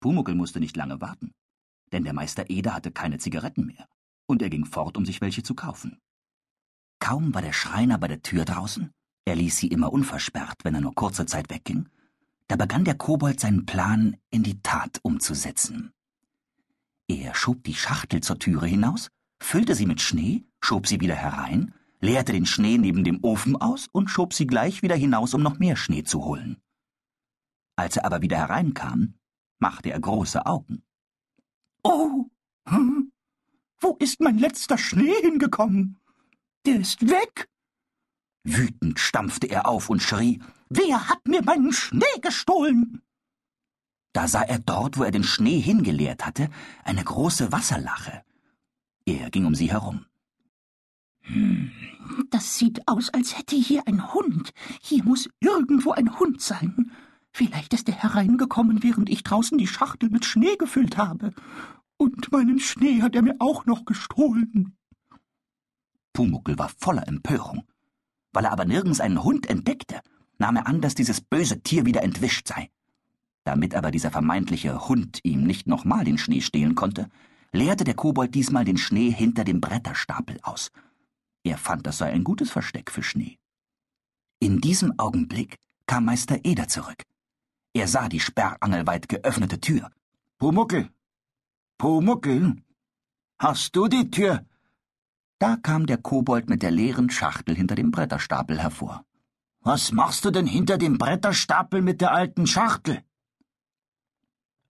Pumuckel musste nicht lange warten, denn der Meister Eder hatte keine Zigaretten mehr, und er ging fort, um sich welche zu kaufen. Kaum war der Schreiner bei der Tür draußen, er ließ sie immer unversperrt, wenn er nur kurze Zeit wegging, da begann der Kobold seinen Plan in die Tat umzusetzen. Er schob die Schachtel zur Türe hinaus, füllte sie mit Schnee, schob sie wieder herein, leerte den Schnee neben dem Ofen aus und schob sie gleich wieder hinaus, um noch mehr Schnee zu holen. Als er aber wieder hereinkam, machte er große Augen. Oh, hm, wo ist mein letzter Schnee hingekommen? Der ist weg. Wütend stampfte er auf und schrie, Wer hat mir meinen Schnee gestohlen? Da sah er dort, wo er den Schnee hingeleert hatte, eine große Wasserlache. Er ging um sie herum. Hm, das sieht aus, als hätte hier ein Hund. Hier muss irgendwo ein Hund sein. Vielleicht ist er hereingekommen, während ich draußen die Schachtel mit Schnee gefüllt habe. Und meinen Schnee hat er mir auch noch gestohlen. Pumuckel war voller Empörung. Weil er aber nirgends einen Hund entdeckte, nahm er an, dass dieses böse Tier wieder entwischt sei. Damit aber dieser vermeintliche Hund ihm nicht nochmal den Schnee stehlen konnte, leerte der Kobold diesmal den Schnee hinter dem Bretterstapel aus. Er fand, das sei ein gutes Versteck für Schnee. In diesem Augenblick kam Meister Eder zurück. Er sah die sperrangelweit geöffnete Tür. Pumuckel! Pumuckel! Hast du die Tür? Da kam der Kobold mit der leeren Schachtel hinter dem Bretterstapel hervor. Was machst du denn hinter dem Bretterstapel mit der alten Schachtel?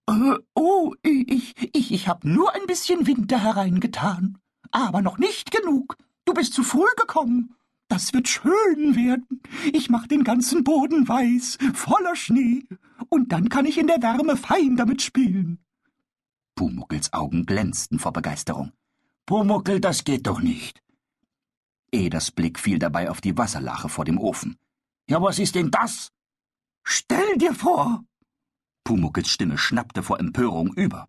Äh, oh, ich, ich, ich hab nur ein bisschen Winter hereingetan. Aber noch nicht genug. Du bist zu früh gekommen. Das wird schön werden. Ich mach den ganzen Boden weiß, voller Schnee. Und dann kann ich in der Wärme fein damit spielen. Pumuckels Augen glänzten vor Begeisterung. Pumuckel, das geht doch nicht. Eders Blick fiel dabei auf die Wasserlache vor dem Ofen. Ja, was ist denn das? Stell dir vor! Pumuckels Stimme schnappte vor Empörung über.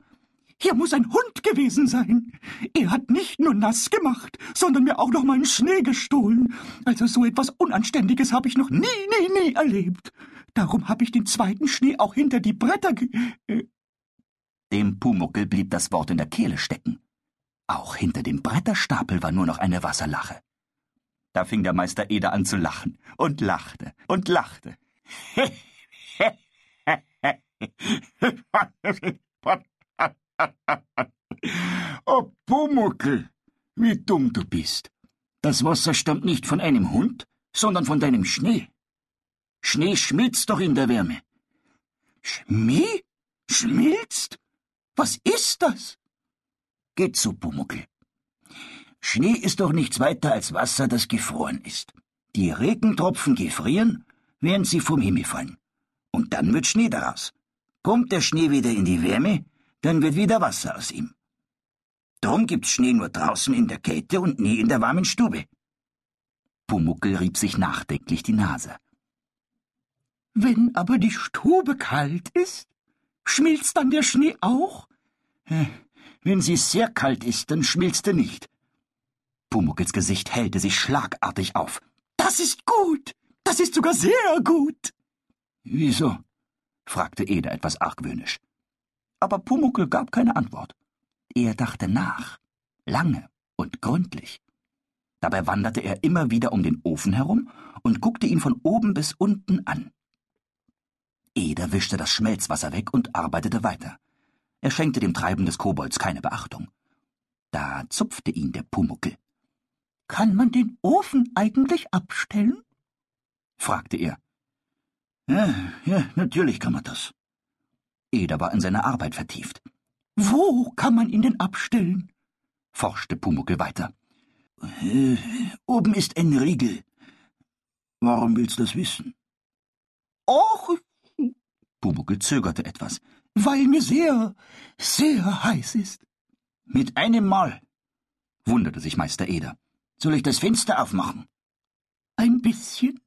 Hier muss ein Hund gewesen sein. Er hat nicht nur nass gemacht, sondern mir auch noch meinen Schnee gestohlen. Also so etwas Unanständiges habe ich noch nie, nie, nie erlebt. Darum habe ich den zweiten Schnee auch hinter die Bretter ge... Äh. Dem Pumuckel blieb das Wort in der Kehle stecken. Auch hinter dem Bretterstapel war nur noch eine Wasserlache. Da fing der Meister Eder an zu lachen und lachte und lachte. oh, Pumuckel, wie dumm du bist. Das Wasser stammt nicht von einem Hund, sondern von deinem Schnee. Schnee schmilzt doch in der Wärme. Schnee? Schmilzt? Was ist das? Geht zu, Pumuckel. Schnee ist doch nichts weiter als Wasser, das gefroren ist. Die Regentropfen gefrieren, während sie vom Himmel fallen. Und dann wird Schnee daraus. Kommt der Schnee wieder in die Wärme, dann wird wieder Wasser aus ihm. Drum gibt's Schnee nur draußen in der Kälte und nie in der warmen Stube. Pumuckel rieb sich nachdenklich die Nase. Wenn aber die Stube kalt ist, schmilzt dann der Schnee auch? Wenn sie sehr kalt ist, dann schmilzt er nicht. Pumuckels Gesicht hellte sich schlagartig auf. Das ist gut. Das ist sogar sehr gut. Wieso? fragte Eder etwas argwöhnisch. Aber Pumuckel gab keine Antwort. Er dachte nach, lange und gründlich. Dabei wanderte er immer wieder um den Ofen herum und guckte ihn von oben bis unten an. Eder wischte das Schmelzwasser weg und arbeitete weiter. Er schenkte dem Treiben des Kobolds keine Beachtung. Da zupfte ihn der Pumuckel. Kann man den Ofen eigentlich abstellen? fragte er. Ja, ja, natürlich kann man das. Eder war in seine Arbeit vertieft. Wo kann man ihn denn abstellen? forschte Pumuckel weiter. Äh, oben ist ein Riegel. Warum willst du das wissen? Och, Pumuckel zögerte etwas. Weil mir sehr, sehr heiß ist. Mit einem Mal, wunderte sich Meister Eder. Soll ich das Fenster aufmachen? Ein bisschen.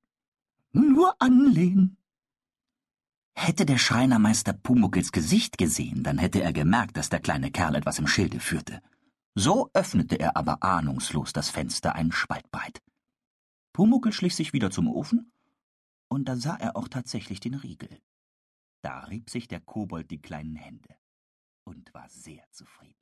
Nur anlehnen. Hätte der Schreinermeister Pumuckels Gesicht gesehen, dann hätte er gemerkt, dass der kleine Kerl etwas im Schilde führte. So öffnete er aber ahnungslos das Fenster einen Spalt breit. Pumuckel schlich sich wieder zum Ofen, und da sah er auch tatsächlich den Riegel. Da rieb sich der Kobold die kleinen Hände und war sehr zufrieden.